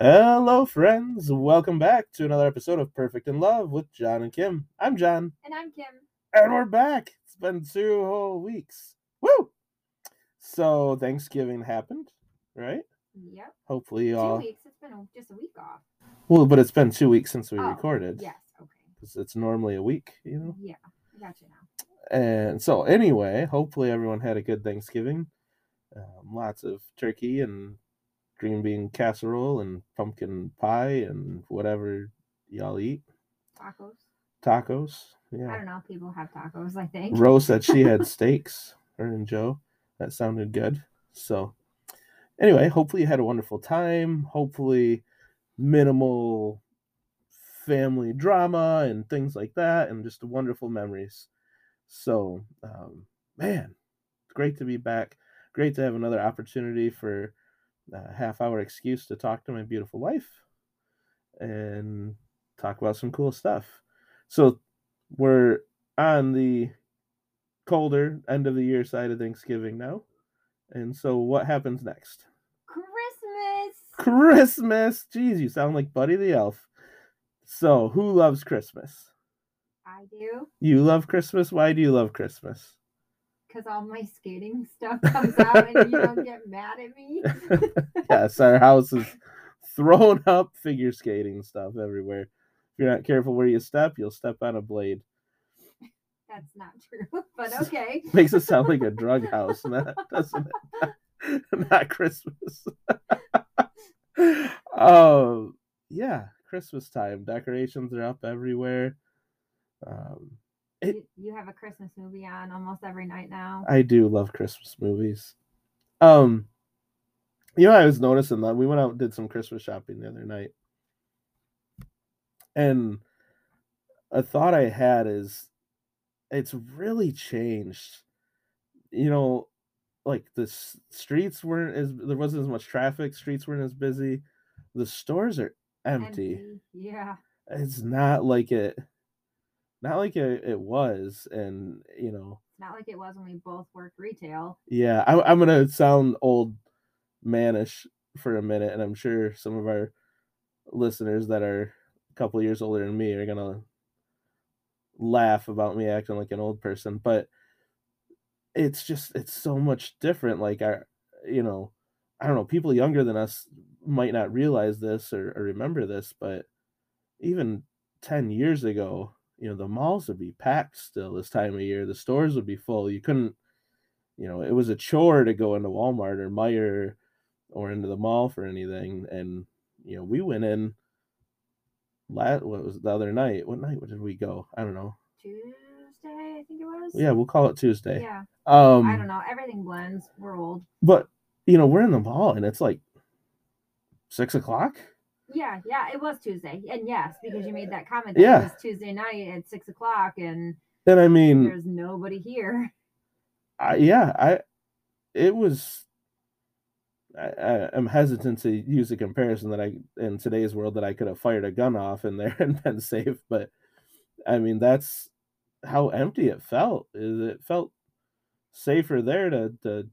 Hello, friends. Welcome back to another episode of Perfect in Love with John and Kim. I'm John, And I'm Kim. and we're back. It's been two whole weeks. Woo! So, Thanksgiving happened, right? Yep. Hopefully, you Two all. weeks. It's been just a week off. Well, but it's been two weeks since we Oh, recorded. Yes. Okay. It's normally a week, you know? Yeah. I got you now. And so, anyway, hopefully everyone had a good Thanksgiving. Um, lots of turkey and green bean casserole and pumpkin pie and whatever y'all eat. Tacos. Tacos. Yeah. I don't know. People have tacos. I think. Rose said she had steaks, her and Joe. That sounded good. So, anyway, hopefully you had a wonderful time. Hopefully, minimal family drama and things like that, and just wonderful memories. So, um, man, it's great to be back. Great to have another opportunity for a half hour excuse to talk to my beautiful wife and talk about some cool stuff. So, we're on the colder end of the year side of Thanksgiving now. And so what happens next? Christmas. Christmas. Jeez, you sound like Buddy the Elf. So, who loves Christmas? I do. You love Christmas? Why do you love Christmas? Because all my skating stuff comes out and you don't get mad at me. yes, our house is thrown up figure skating stuff everywhere. If you're not careful where you step, you'll step on a blade. That's not true. But okay. Makes it sound like a drug house, not, doesn't it? not Christmas. oh, yeah, Christmas time. Decorations are up everywhere. Um, it- You, have a Christmas movie on almost every night now. I do love Christmas movies. Um, you know, I was noticing that we went out and did some Christmas shopping the other night, and a thought I had is, it's really changed. You know, like the streets weren't as there wasn't as much traffic. Streets weren't as busy. The stores are empty. Yeah. It's not like it, not like it, it was, and you know. It's not like it was when we both worked retail. Yeah, I, I'm gonna sound old manish for a minute, and I'm sure some of our listeners that are a couple years older than me are gonna laugh about me acting like an old person, but it's just it's so much different. Like our, you know, I don't know, people younger than us might not realize this or, or remember this, but even ten years ago, you know, the malls would be packed still this time of year. The stores would be full. You couldn't you know, it was a chore to go into Walmart or Meijer or into the mall for anything. And, you know, we went in last, what was the other night? What night did we go? I don't know. Tuesday, I think it was. Yeah, we'll call it Tuesday. Yeah. Um, I don't know. Everything blends. We're old. but, you know, we're in the mall and it's like six o'clock. Yeah, yeah, it was Tuesday. And yes, because you made that comment that Yeah. it was Tuesday night at six o'clock and And I mean, there's nobody here. I, yeah, I, it was, I, I, I'm hesitant to use a comparison that I, in today's world, that I could have fired a gun off in there and been safe. But I mean, that's how empty it felt. Is it felt safer there to, to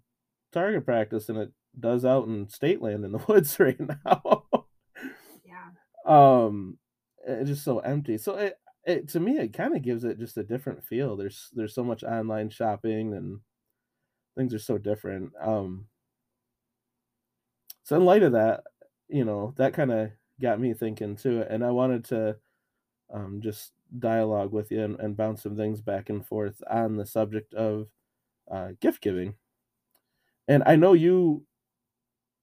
target practice than it does out in state land in the woods right now. Um, it's just so empty. So it, it to me, it kind of gives it just a different feel. There's there's so much online shopping and things are so different. Um, so in light of that, you know, that kind of got me thinking too, and I wanted to um, just dialogue with you and, and bounce some things back and forth on the subject of uh, gift giving. And I know you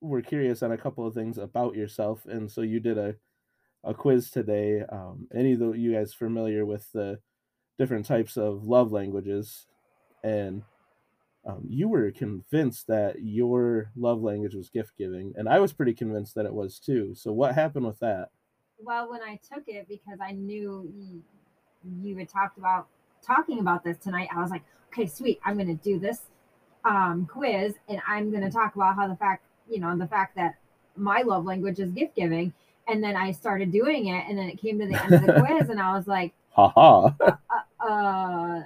were curious on a couple of things about yourself, and so you did a a quiz today. Um, any of the, you guys familiar with the different types of love languages? And um, you were convinced that your love language was gift giving, and I was pretty convinced that it was too. So what happened with that? Well, when I took it because I knew you, had talked about talking about this tonight, I was like, okay, sweet, I'm going to do this um, quiz, and I'm going to talk about how the fact, you know, the fact that my love language is gift giving. And then I started doing it, and then it came to the end of the quiz, and I was like, Ha ha. uh,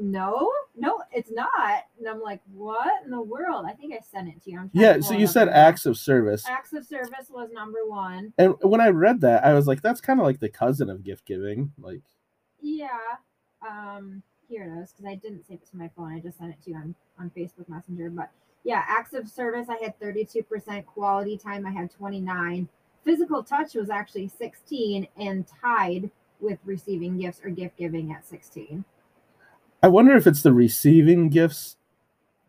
no, no, it's not. And I'm like, what in the world? I think I sent it to you. I'm trying to Yeah, so you said acts of service. acts of service was number one. And when I read that, I was like, that's kind of like the cousin of gift giving. Like, Yeah. Um, here it is, because I didn't save it to my phone. I just sent it to you on, on Facebook Messenger. But yeah, acts of service, I had 32%. Quality time, I had 29. Physical touch was actually 16 and tied with receiving gifts or gift giving at 16. I wonder if it's the receiving gifts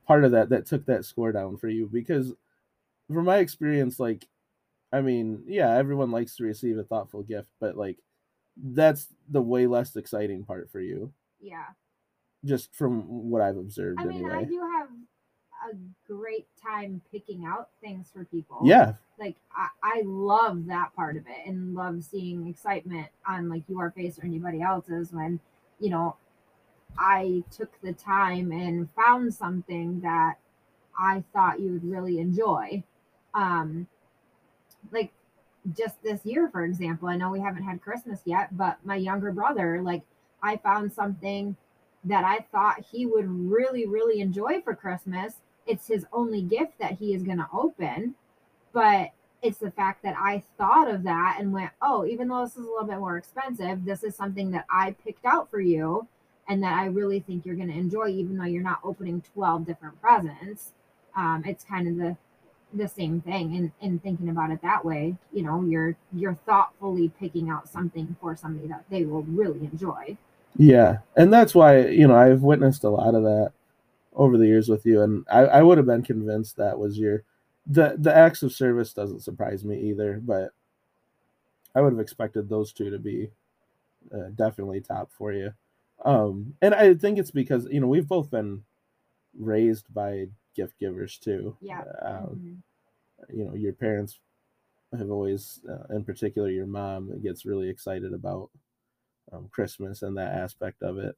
part of that that took that score down for you because from my experience like I mean, yeah, everyone likes to receive a thoughtful gift, but like that's the way less exciting part for you Yeah. just from what I've observed I mean, I anyway. do have a great time picking out things for people. Yeah, like I, I love that part of it and love seeing excitement on like your face or anybody else's when you know i took the time and found something that i thought you would really enjoy um like just this year for example i know we haven't had christmas yet but my younger brother like i found something that i thought he would really really enjoy for christmas it's his only gift that he is going to open but it's the fact that I thought of that and went, oh, even though this is a little bit more expensive, this is something that I picked out for you and that I really think you're going to enjoy, even though you're not opening 12 different presents. Um, it's kind of the the same thing and, and thinking about it that way. You know you're you're thoughtfully picking out something for somebody that they will really enjoy. Yeah, and that's why you know I've witnessed a lot of that over the years with you, and I, I would have been convinced that was your the the acts of service doesn't surprise me either, but I would have expected those two to be uh, definitely top for you. Um, and I think it's because you know we've both been raised by gift givers too. Yeah. Um, you know, your parents have always, uh, in particular, your mom gets really excited about um, Christmas and that aspect of it.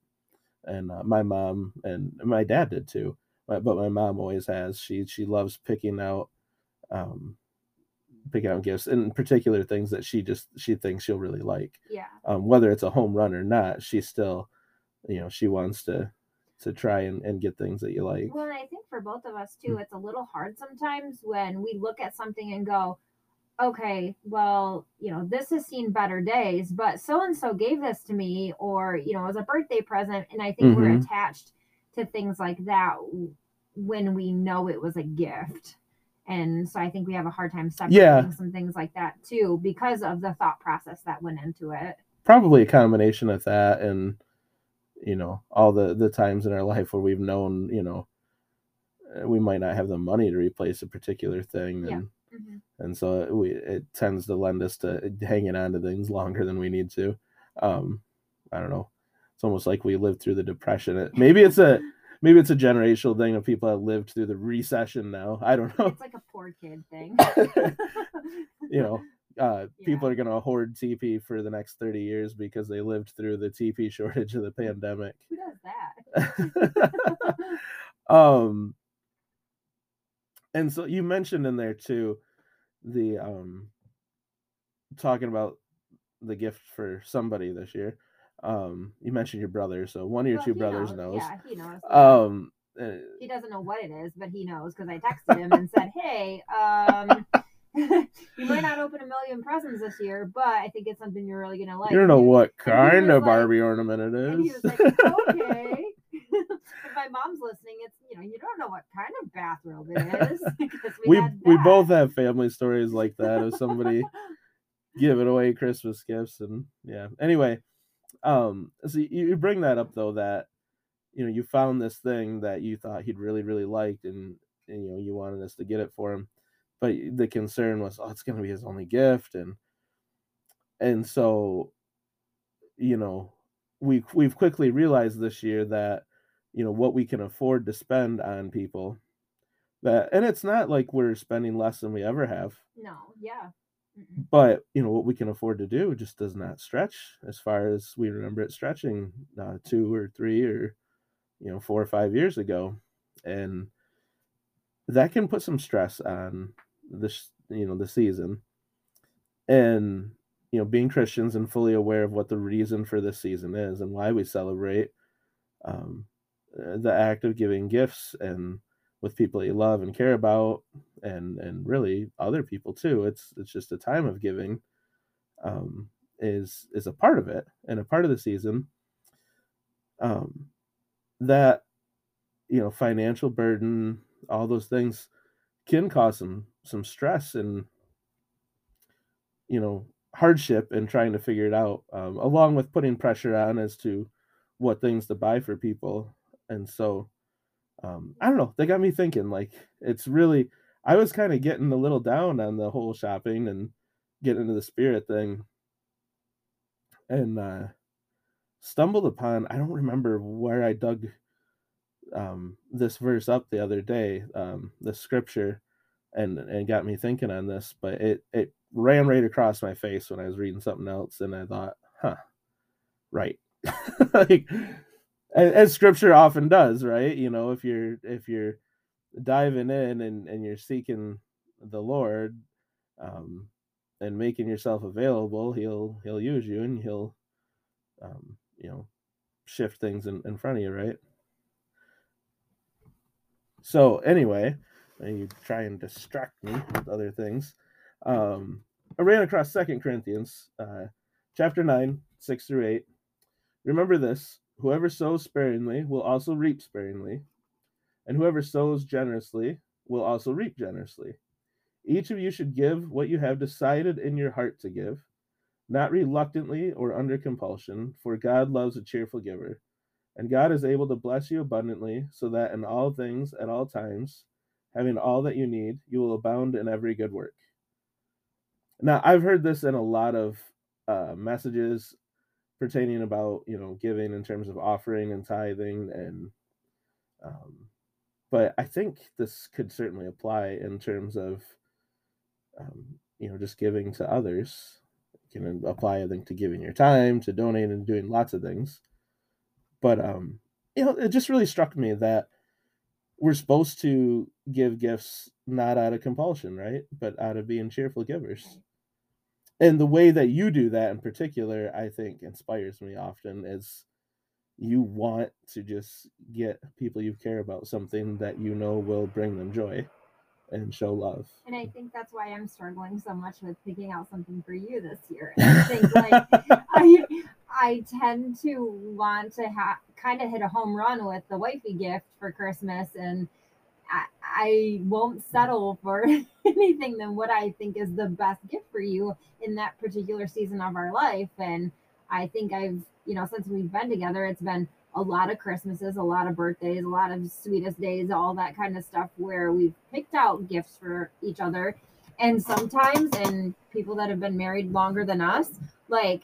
And uh, my mom and my dad did too, but, my mom always has. She she loves picking out, um, picking out gifts, in particular things that she just she thinks she'll really like. yeah Um, whether it's a home run or not, she still, you know, she wants to to try and, and get things that you like. Well, and I think for both of us Mm. too, it's a little hard sometimes when we look at something and go, okay, well, you know, this has seen better days, but so and so gave this to me, or, you know, as a birthday present. And I think we're Mhm. attached to things like that when we know it was a gift. And so I think we have a hard time separating Yeah. some things like that too because of the thought process that went into it. probably a combination of that and you know all the the times in our life where we've known you know uh, we might not have the money to replace a particular thing Yeah. And Mhm. and so we it tends to lend us to hanging on to things longer than we need to um i don't know it's almost like we lived through the depression it, maybe it's a maybe it's a generational thing of people that lived through the recession now i don't know It's like a poor kid thing. you know uh, people are going to hoard TP for the next 30 years because they lived through the TP shortage of the pandemic. Who does that? um, and so you mentioned in there too the um, talking about the gift for somebody this year. Um, you mentioned your brother, so one of your Well, two brothers knows. Yeah, he knows. Um, uh, he doesn't know what it is, but he knows because I texted him and said, "Hey, um, you might not open a million presents this year, but I think it's something you're really gonna like." you don't know what kind of like- Barbie ornament it is. And he was like, "Okay." If my mom's listening, it's you know you don't know what kind of bathrobe it is. we had we both have family stories like that of somebody giving away Christmas gifts and yeah. Anyway, um, so you, you bring that up though that you know you found this thing that you thought he'd really really liked and, and you know you wanted us to get it for him, but the concern was oh it's gonna be his only gift and and so you know we we've quickly realized this year that you know what we can afford to spend on people that and it's not like we're spending less than we ever have no, yeah. Mm-mm. but you know what we can afford to do just does not stretch as far as we remember it stretching uh, two or three or you know four or five years ago and that can put some stress on this you know the season and you know being christians and fully aware of what the reason for this season is and why we celebrate um the act of giving gifts and with people you love and care about and and really other people too it's it's just a time of giving um is is a part of it and a part of the season. Um that you know financial burden all those things can cause some some stress and you know hardship in trying to figure it out um, along with putting pressure on as to what things to buy for people and so um, i don't know they got me thinking like it's really i was kind of getting a little down on the whole shopping and getting into the spirit thing and uh stumbled upon i don't remember where i dug um, this verse up the other day, um, the scripture, and and got me thinking on this. But it it ran right across my face when I was reading something else, and I thought, huh, right, like as scripture often does, right? You know, if you're if you're diving in and and you're seeking the Lord, um, and making yourself available, he'll he'll use you and he'll, um, you know, shift things in, in front of you, right? So anyway, you try and distract me with other things. Um, I ran across Second Corinthians, uh, chapter nine, six through eight. Remember this: whoever sows sparingly will also reap sparingly, and whoever sows generously will also reap generously. Each of you should give what you have decided in your heart to give, not reluctantly or under compulsion, for God loves a cheerful giver. And God is able to bless you abundantly, so that in all things, at all times, having all that you need, you will abound in every good work. Now, I've heard this in a lot of uh, messages pertaining about you know giving in terms of offering and tithing, and um, but I think this could certainly apply in terms of um, you know just giving to others. It can apply, I think, to giving your time, to donating, and doing lots of things. But um, you know, it just really struck me that we're supposed to give gifts not out of compulsion, right? But out of being cheerful givers. And the way that you do that in particular, I think inspires me often is you want to just get people you care about something that you know will bring them joy and show love. And I think that's why I'm struggling so much with picking out something for you this year. And I think like I I tend to want to have kind of hit a home run with the wifey gift for Christmas and I, won't settle for anything than what I think is the best gift for you in that particular season of our life. And I think I've, you know, since we've been together, it's been a lot of Christmases, a lot of birthdays, a lot of sweetest days, all that kind of stuff where we've picked out gifts for each other. And sometimes, and people that have been married longer than us, like,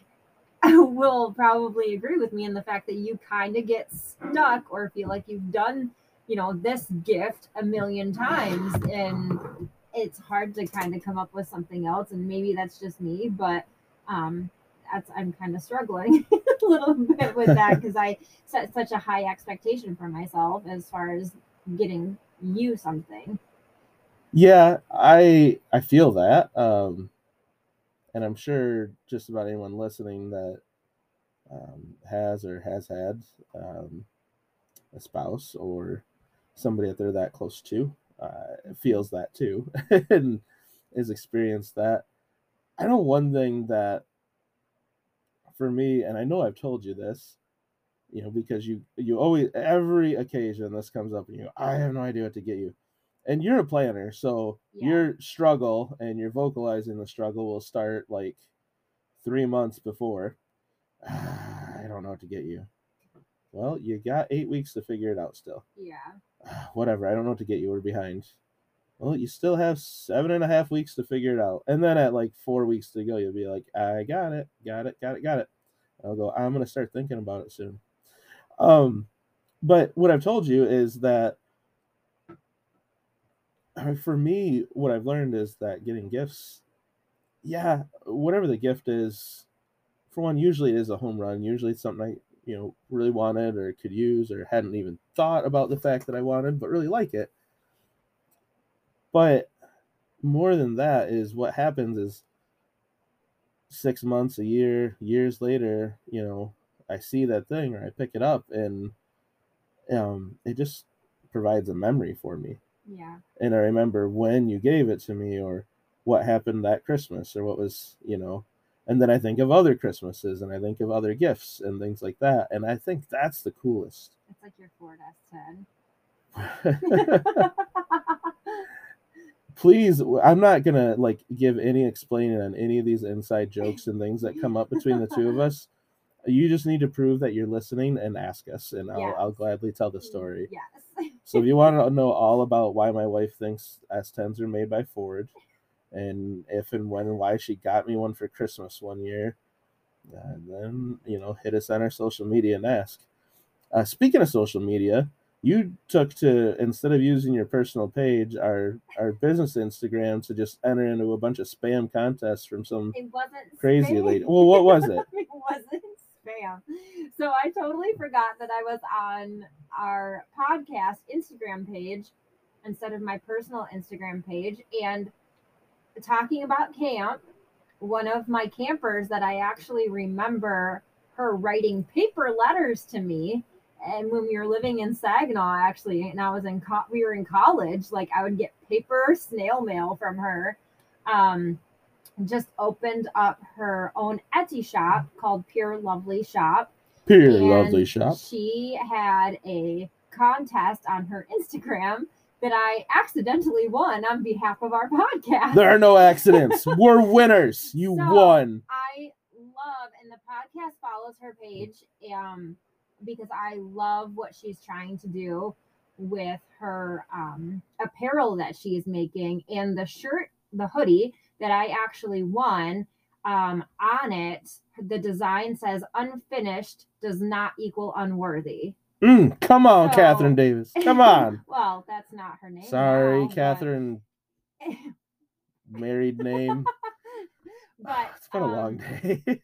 will probably agree with me in the fact that you kind of get stuck or feel like you've done, you know, this gift a million times and it's hard to kind of come up with something else. And maybe that's just me, but um, that's I'm kind of struggling a little bit with that because I set such a high expectation for myself as far as getting you something. Yeah, I I feel that. Um and I'm sure just about anyone listening that um, has or has had um, a spouse or somebody that they're that close to uh, feels that too and has experienced that. I know one thing that for me, and I know I've told you this, you know, because you you always every occasion this comes up and you I have no idea what to get you. And you're a planner, so yeah. your struggle and you're vocalizing the struggle will start like three months before. I don't know what to get you. Well, you got eight weeks to figure it out still. Yeah. Whatever. I don't know what to get you. We're behind. Well, you still have seven and a half weeks to figure it out. And then at like four weeks to go, you'll be like, I got it, got it, got it, got it. I'll go, I'm gonna start thinking about it soon. Um, but what I've told you is that for me, what I've learned is that getting gifts, yeah, whatever the gift is, for one, usually it is a home run. Usually it's something I, you know, really wanted or could use or hadn't even thought about the fact that I wanted, but really like it. But more than that is what happens is six months, a year, years later, you know, I see that thing or I pick it up and um, it just provides a memory for me. Yeah. And I remember when you gave it to me or what happened that Christmas or what was, you know, and then I think of other Christmases and I think of other gifts and things like that. And I think that's the coolest. It's like your Ford S10. Please, I'm not gonna like give any explaining on any of these inside jokes and things that come up between the two of us. You just need to prove that you're listening and ask us, and I'll, Yes. I'll gladly tell the story. Yes. So if you want to know all about why my wife thinks S10s are made by Ford, and if and when and why she got me one for Christmas one year, uh, then you know hit us on our social media and ask. Uh, speaking of social media, you took to instead of using your personal page, our our business Instagram to just enter into a bunch of spam contests from some It wasn't crazy spam. lady. Well, what was it? it wasn't spam. So I totally forgot that I was on our podcast Instagram page instead of my personal Instagram page and talking about camp. One of my campers that I actually remember her writing paper letters to me. And when we were living in Saginaw, actually, and I was in co- we were in college, like I would get paper snail mail from her. Um, just opened up her own Etsy shop called Pure Lovely Shop. Pure lovely shop. She had a contest on her Instagram that I accidentally won on behalf of our podcast. There are no accidents. We're winners. You So- won. I love, and the podcast follows her page um, because I love what she's trying to do with her um, apparel that she is making. And the shirt, the hoodie that I actually won, um, on it, the design says unfinished does not equal unworthy. Mm, come on, So- Catherine Davis. Come on. well, that's not her name. Sorry, now, but- Catherine. Married name. but It's been a long um, day.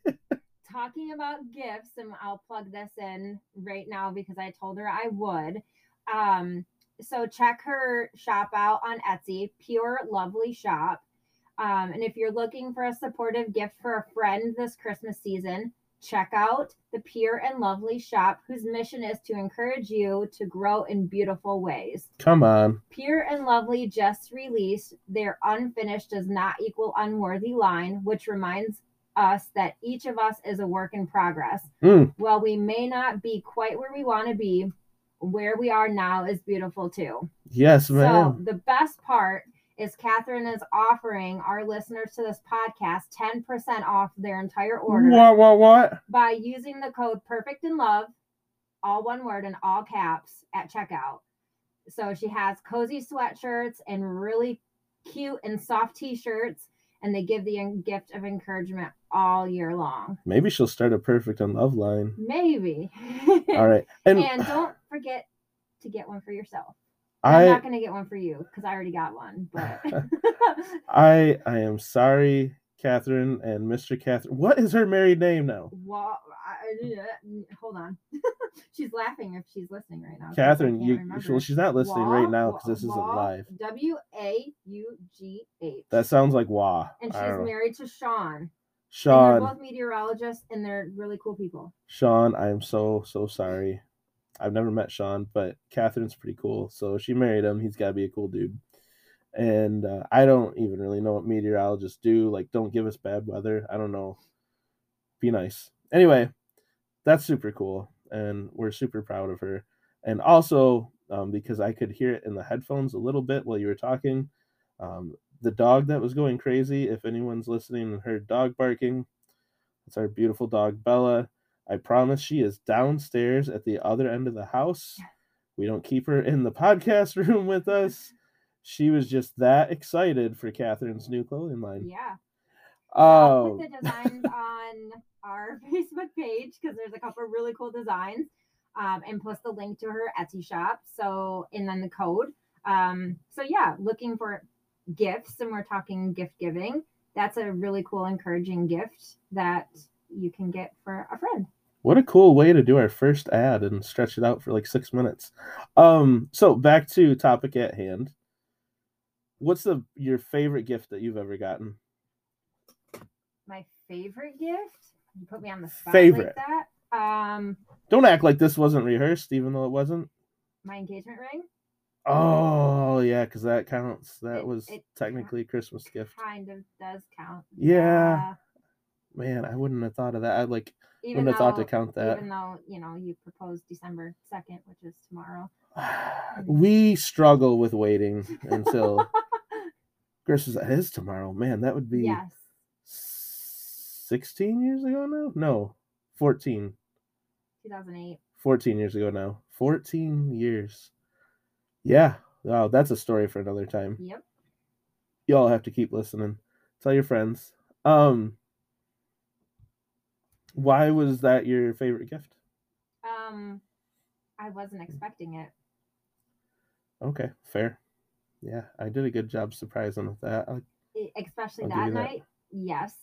talking about gifts, and I'll plug this in right now because I told her I would. Um, so check her shop out on Etsy, Pure Lovely Shop. Um, and if you're looking for a supportive gift for a friend this Christmas season, check out the Pure and Lovely Shop, whose mission is to encourage you to grow in beautiful ways. Come on. Pure and Lovely just released their unfinished does not equal unworthy line, which reminds us that each of us is a work in progress. Mm. While we may not be quite where we want to be, where we are now is beautiful too. Yes, So the best part is Catherine is offering our listeners to this podcast 10% off their entire order What, what, what? by using the code perfect in love all one word in all caps at checkout so she has cozy sweatshirts and really cute and soft t-shirts and they give the gift of encouragement all year long Maybe she'll start a perfect in love line. maybe All right. And, and don't forget to get one for yourself i'm I not going to get one for you because i already got one but I I am sorry, Catherine and Mr. Catherine. What is her married name now? Well, I, I- uh, hold on. she's laughing if she's listening right now. Catherine, you remember. well, she's not listening right now because this isn't live. W A U G H. That sounds like wah. And she's married to Sean. And they're both meteorologists and they're really cool people. Sean, I am so so sorry. I've never met Sean, but Catherine's pretty cool. So she married him. He's got to be a cool dude. And uh, I don't even really know what meteorologists do. Like, don't give us bad weather. I don't know. Be nice. Anyway, that's super cool, and we're super proud of her. And also, um, because I could hear it in the headphones a little bit while you were talking, um, the dog that was going crazy. If anyone's listening and heard dog barking, it's our beautiful dog Bella. I promise she is downstairs at the other end of the house. We don't keep her in the podcast room with us. She was just that excited for Catherine's new clothing line. Yeah. I'll Oh, put the designs on our Facebook page because there's a couple of really cool designs. Um, and post the link to her Etsy shop. So and then the code. Um, so yeah, looking for gifts and we're talking gift giving. That's a really cool, encouraging gift that you can get for a friend. What a cool way to do our first ad and stretch it out for like six minutes. Um, so back to topic at hand. What's the your favorite gift that you've ever gotten? My favorite gift. You put me on the spot Favorite. like that. Um, Don't act like this wasn't rehearsed, even though it wasn't. My engagement ring Oh yeah, because that counts. That It- was it technically a Christmas gift. kind of does count. Yeah. Man, I wouldn't have thought of that. I'd like Even wouldn't have thought to count that. Even though, you know, you proposed December 2nd, which is tomorrow. we struggle with waiting until Christmas it is tomorrow. Man, that would be yes. 16 years ago now? No, 14. 2008. 14 years ago now. 14 years. Yeah. Wow, that's a story for another time. Yep. Y'all have to keep listening. Tell your friends. Um why was that your favorite gift? Um, I wasn't expecting it. Okay, fair. Yeah, I did a good job surprising with that. I- Especially I'll that that. night. Yes.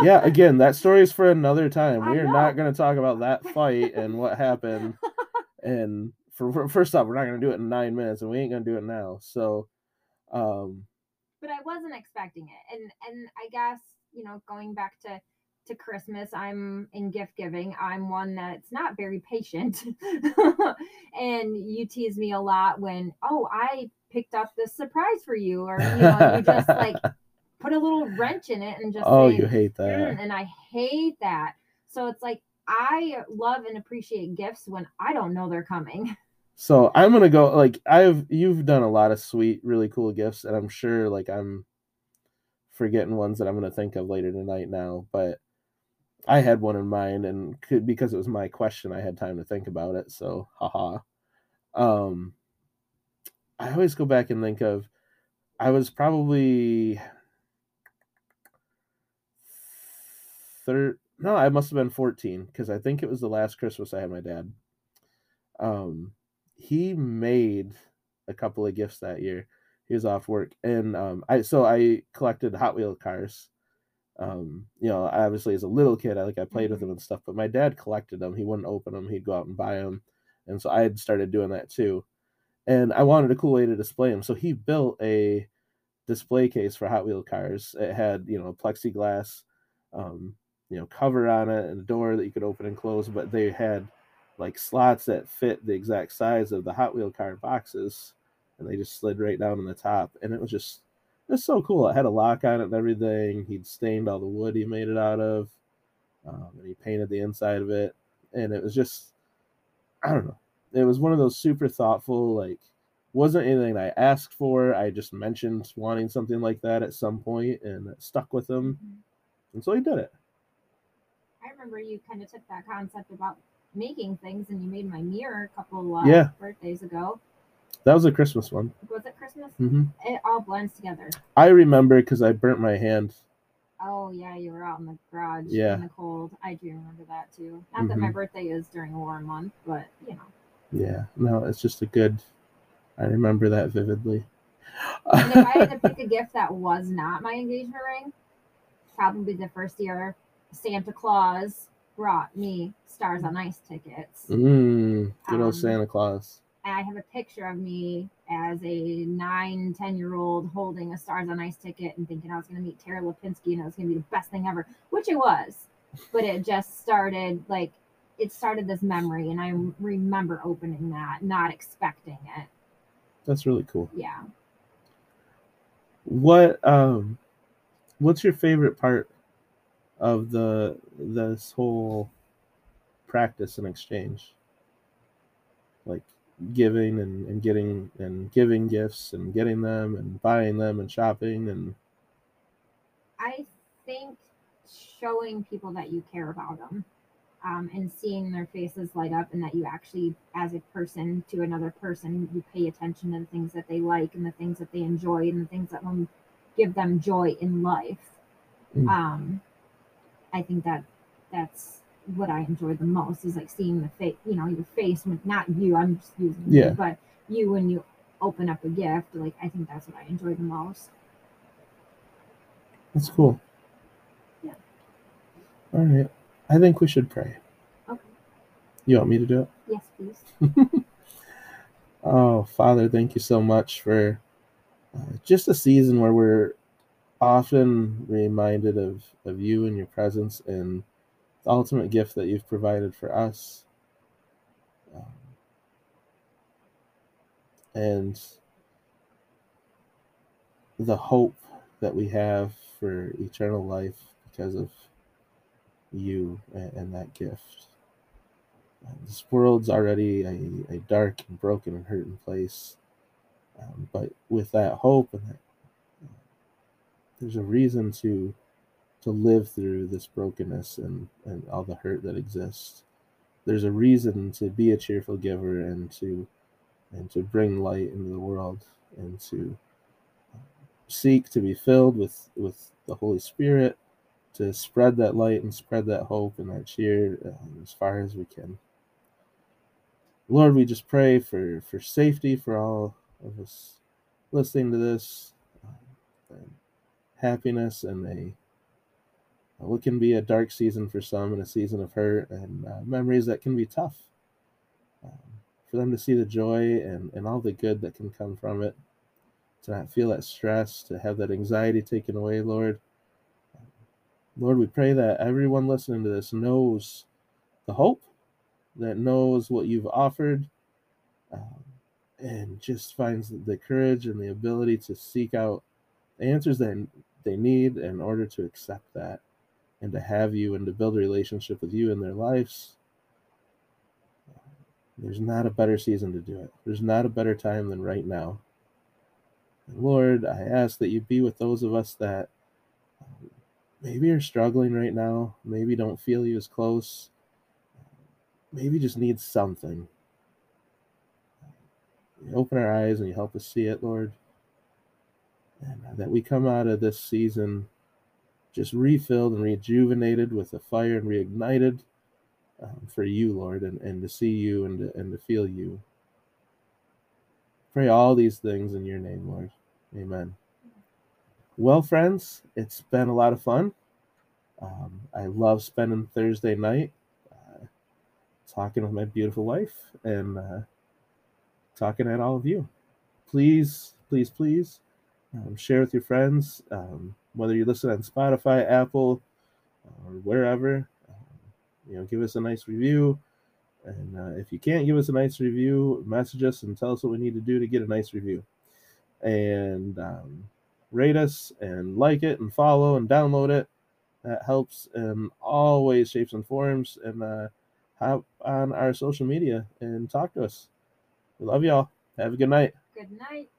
yeah, again, that story is for another time. I We are know. not going to talk about that fight and what happened. And for, for first off, we're not going to do it in nine minutes, and we ain't going to do it now. So, um, but I wasn't expecting it. And and I guess, you know, going back to to Christmas, I'm in gift giving. I'm one that's not very patient. and you tease me a lot when, oh, I picked up this surprise for you, or you know, you just like put a little wrench in it and just oh, say, you hate "Mm," that. and I hate that. So it's like I love and appreciate gifts when I don't know they're coming. So I'm gonna go like I've you've done a lot of sweet, really cool gifts, and I'm sure like I'm forgetting ones that I'm gonna think of later tonight now, but I had one in mind and could because it was my question, I had time to think about it. So haha. Um I always go back and think of I was probably third no, I must have been 14 because I think it was the last Christmas I had my dad. Um he made a couple of gifts that year. He was off work, and um, I so I collected Hot Wheel cars. Um, you know, obviously as a little kid, I like I played with them and stuff. But my dad collected them. He wouldn't open them. He'd go out and buy them, and so I had started doing that too. And I wanted a cool way to display them, so he built a display case for Hot Wheel cars. It had you know a plexiglass, um, you know, cover on it and a door that you could open and close. But they had like slots that fit the exact size of the Hot Wheel car boxes, and they just slid right down on the top, and it was just it was so cool. It had a lock on it and everything. He'd stained all the wood he made it out of, um, and he painted the inside of it, and it was just I don't know. It was one of those super thoughtful, like wasn't anything I asked for. I just mentioned wanting something like that at some point, and it stuck with him, and so he did it. I remember you kind of took that concept about making things and you made my mirror a couple uh, Yeah. birthdays ago. That was a Christmas one. Was it Christmas? hmm It all blends together. I remember because I burnt my hand. Oh yeah, you were out in the garage Yeah. in the cold. I do remember that too. Not that my Mhm. birthday is during a warm month, but you know. Yeah, no, it's just a good. I remember that vividly. And if I had to pick a gift that was not my engagement ring, probably the first year Santa Claus brought me Stars on Ice tickets. mm, good old Um, Santa Claus. And I have a picture of me as a nine, 10 year old holding a Stars on Ice ticket and thinking I was going to meet Tara Lipinski and it was going to be the best thing ever, which it was. But it just started like, it started this memory, and I remember opening that, not expecting it. That's really cool. Yeah. What um, what's your favorite part of the this whole practice and exchange? Like giving and, and getting and giving gifts and getting them and buying them and shopping and I think showing people that you care about them um, and seeing their faces light up and that you actually, as a person to another person, you pay attention to the things that they like and the things that they enjoy and the things that will give them joy in life. Mm. Um, I think that that's what I enjoy the most is like seeing the face, you know, your face when not you, I'm just using Yeah. you, but you when you open up a gift, like I think that's what I enjoy the most. that's cool. Yeah. All right. I think we should pray. Okay. You want me to do it? Yes, please. Oh, Father, thank you so much for uh, just a season where we're often reminded of, of you and your presence and the ultimate gift that you've provided for us. Um, and the hope that we have for eternal life because of you and, and that gift. Uh, this world's already a, a dark and broken and hurting place. Um, but with that hope and that, uh, there's a reason to to live through this brokenness and, and all the hurt that exists. There's a reason to be a cheerful giver and to and to bring light into the world and to seek to be filled with with the Holy Spirit to spread that light and spread that hope and that cheer um, as far as we can. Lord, we just pray for for safety for all of us listening to this, uh, and happiness and a what can be a dark season for some and a season of hurt and uh, memories that can be tough. Um, for them to see the joy and, and all the good that can come from it, to not feel that stress, to have that anxiety taken away, Lord. Lord, we pray that everyone listening to this knows the hope, that knows what you've offered, um, and just finds the courage and the ability to seek out the answers that they need in order to accept that and to have you and to build a relationship with you in their lives. There's not a better season to do it. There's not a better time than right now. And Lord, I ask that you be with those of us that um, maybe are struggling right now, maybe don't feel you as close, maybe just need something. You open our eyes and you help us see it, Lord. And that we come out of this season just refilled and rejuvenated with the fire and reignited um, for you, Lord, and, and to see you and to, and to feel you. Pray all these things in your name, Lord. Amen. Well, friends, it's been a lot of fun. Um, I love spending Thursday night uh, talking with my beautiful wife and uh, talking at all of you. Please, please, please um, share with your friends. Um, whether you listen on Spotify, Apple, or wherever. Um, you know, give us a nice review. And uh, if you can't give us a nice review, message us and tell us what we need to do to get a nice review. And um, rate us and like it and follow and download it. That helps in all ways, shapes, and forms. And uh, hop on our social media and talk to us. We love y'all. Have a good night. Good night.